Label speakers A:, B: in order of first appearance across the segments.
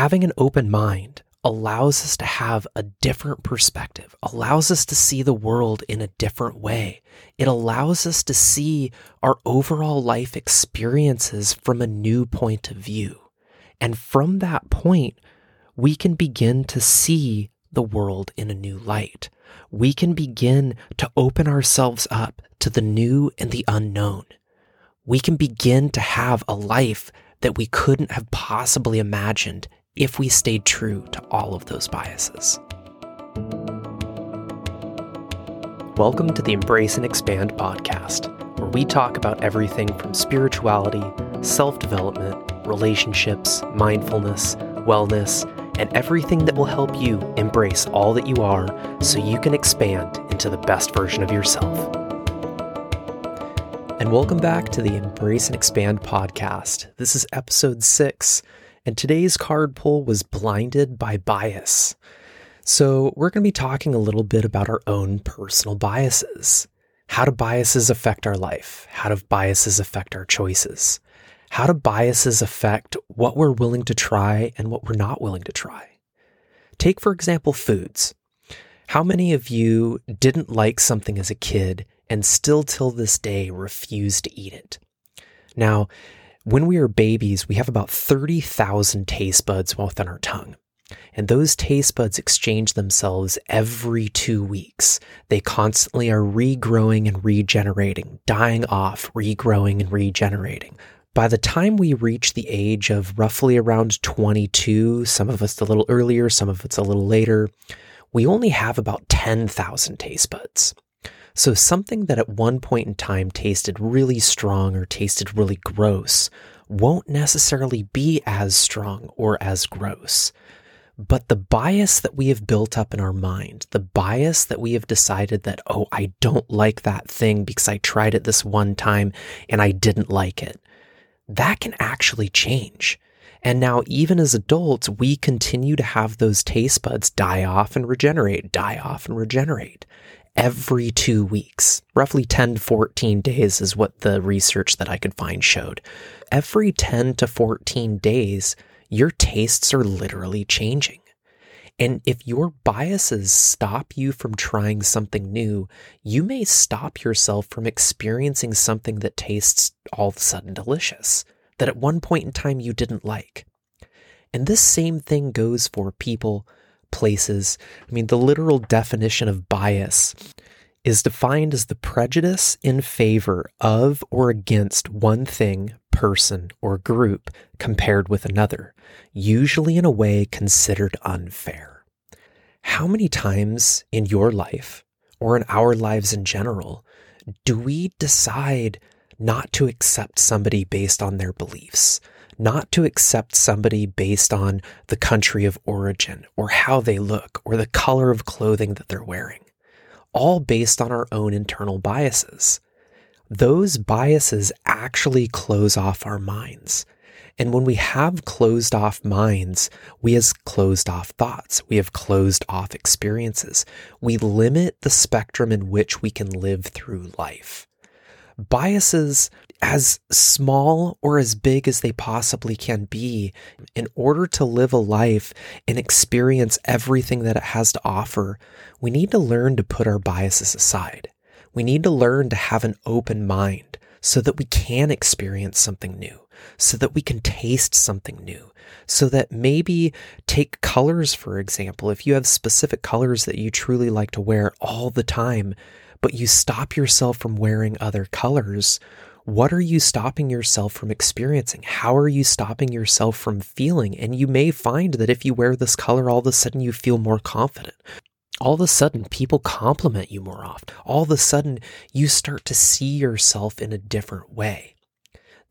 A: having an open mind allows us to have a different perspective, allows us to see the world in a different way. It allows us to see our overall life experiences from a new point of view. And from that point, we can begin to see the world in a new light. We can begin to open ourselves up to the new and the unknown. We can begin to have a life that we couldn't have possibly imagined if we stayed true to all of those biases. Welcome to the Embrace and Expand podcast, where we talk about everything from spirituality, self development, relationships, mindfulness, wellness, and everything that will help you embrace all that you are so you can expand into the best version of yourself. And welcome back to the Embrace and Expand podcast. This is episode six and today's card pull was Blinded by Bias. So, we're going to be talking a little bit about our own personal biases. How do biases affect our life? How do biases affect our choices? How do biases affect what we're willing to try and what we're not willing to try? Take, for example, foods. How many of you didn't like something as a kid and still till this day refuse to eat it? Now, when we are babies, we have about 30,000 taste buds within our tongue. And those taste buds exchange themselves every two weeks. They constantly are regrowing and regenerating, dying off, regrowing and regenerating. By the time we reach the age of roughly around 22, some of us a little earlier, some of us a little later, we only have about 10,000 taste buds. So something that at one point in time tasted really strong or tasted really gross won't necessarily be as strong or as gross. But the bias that we have built up in our mind, the bias that we have decided that, oh, I don't like that thing because I tried it this one time and I didn't like it, that can actually change. And now, even as adults, we continue to have those taste buds die off and regenerate, die off and regenerate every two weeks. Roughly 10 to 14 days is what the research that I could find showed. Every 10 to 14 days, your tastes are literally changing. And if your biases stop you from trying something new, you may stop yourself from experiencing something that tastes all of a sudden delicious, that at one point in time you didn't like. And this same thing goes for people places. I mean, the literal definition of bias is defined as the prejudice in favor of or against one thing, person, or group compared with another, usually in a way considered unfair. How many times in your life, or in our lives in general, do we decide not to accept somebody based on their beliefs, not to accept somebody based on the country of origin or how they look or the color of clothing that they're wearing, all based on our own internal biases. Those biases actually close off our minds. And when we have closed off minds, we have closed off thoughts. We have closed off experiences. We limit the spectrum in which we can live through life. Biases as small or as big as they possibly can be in order to live a life and experience everything that it has to offer, we need to learn to put our biases aside. We need to learn to have an open mind so that we can experience something new, so that we can taste something new, so that maybe take colors, for example. If you have specific colors that you truly like to wear all the time, but you stop yourself from wearing other colors, what are you stopping yourself from experiencing? How are you stopping yourself from feeling? And you may find that if you wear this color, all of a sudden you feel more confident. All of a sudden, people compliment you more often. All of a sudden, you start to see yourself in a different way.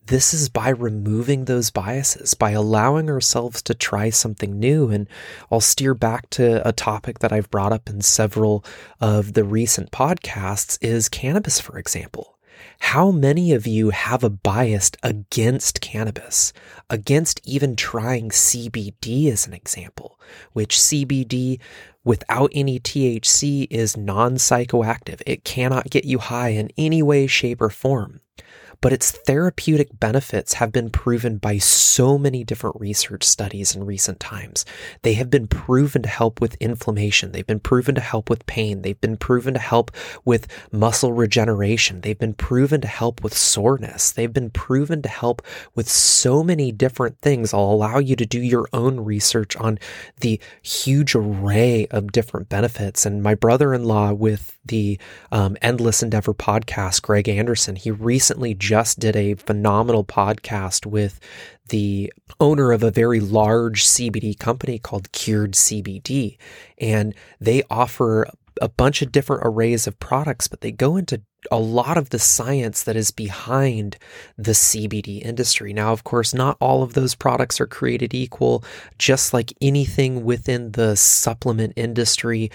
A: This is by removing those biases, by allowing ourselves to try something new. And I'll steer back to a topic that I've brought up in several of the recent podcasts is cannabis, for example. How many of you have a bias against cannabis, against even trying CBD as an example, which CBD without any THC is non psychoactive. It cannot get you high in any way, shape, or form. But its therapeutic benefits have been proven by so many different research studies in recent times. They have been proven to help with inflammation. They've been proven to help with pain. They've been proven to help with muscle regeneration. They've been proven to help with soreness. They've been proven to help with so many different things. I'll allow you to do your own research on the huge array of different benefits. And my brother in law with the um, Endless Endeavor podcast, Greg Anderson, he recently just did a phenomenal podcast with the owner of a very large CBD company called Cured CBD. And they offer a bunch of different arrays of products, but they go into a lot of the science that is behind the CBD industry. Now, of course, not all of those products are created equal, just like anything within the supplement industry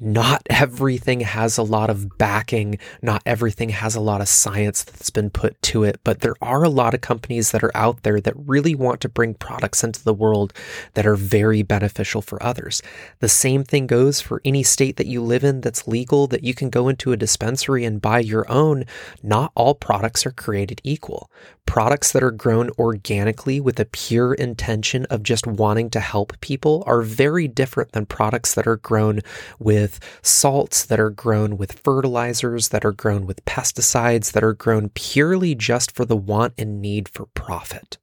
A: not everything has a lot of backing, not everything has a lot of science that's been put to it, but there are a lot of companies that are out there that really want to bring products into the world that are very beneficial for others. The same thing goes for any state that you live in that's legal that you can go into a dispensary and buy your own. Not all products are created equal. Products that are grown organically with a pure intention of just wanting to help people are very different than products that are grown with with salts that are grown with fertilizers, that are grown with pesticides, that are grown purely just for the want and need for profit.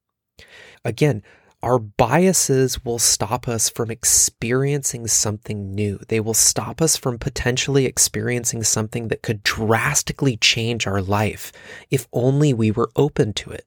A: Again, our biases will stop us from experiencing something new. They will stop us from potentially experiencing something that could drastically change our life if only we were open to it.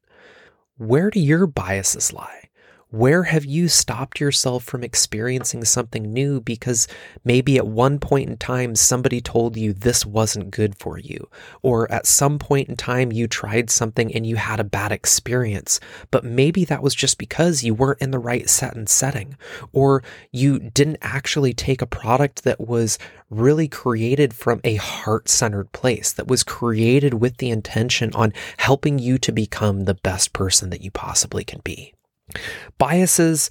A: Where do your biases lie? Where have you stopped yourself from experiencing something new because maybe at one point in time somebody told you this wasn't good for you? Or at some point in time you tried something and you had a bad experience, but maybe that was just because you weren't in the right set and setting, or you didn't actually take a product that was really created from a heart centered place, that was created with the intention on helping you to become the best person that you possibly can be. Biases,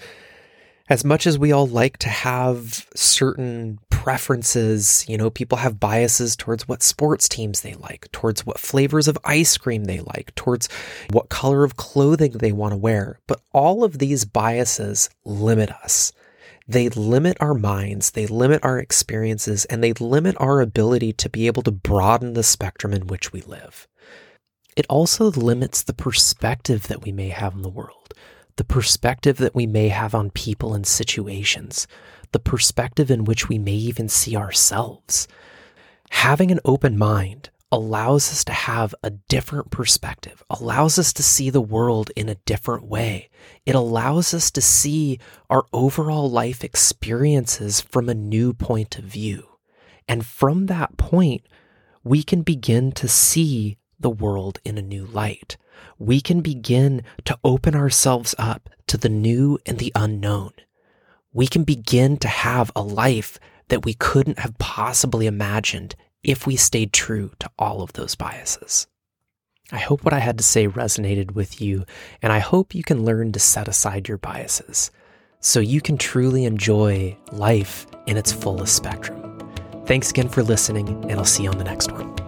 A: as much as we all like to have certain preferences, you know, people have biases towards what sports teams they like, towards what flavors of ice cream they like, towards what color of clothing they want to wear. But all of these biases limit us. They limit our minds, they limit our experiences, and they limit our ability to be able to broaden the spectrum in which we live. It also limits the perspective that we may have in the world the perspective that we may have on people and situations, the perspective in which we may even see ourselves. Having an open mind allows us to have a different perspective, allows us to see the world in a different way. It allows us to see our overall life experiences from a new point of view. And from that point, we can begin to see the world in a new light we can begin to open ourselves up to the new and the unknown. We can begin to have a life that we couldn't have possibly imagined if we stayed true to all of those biases. I hope what I had to say resonated with you, and I hope you can learn to set aside your biases so you can truly enjoy life in its fullest spectrum. Thanks again for listening, and I'll see you on the next one.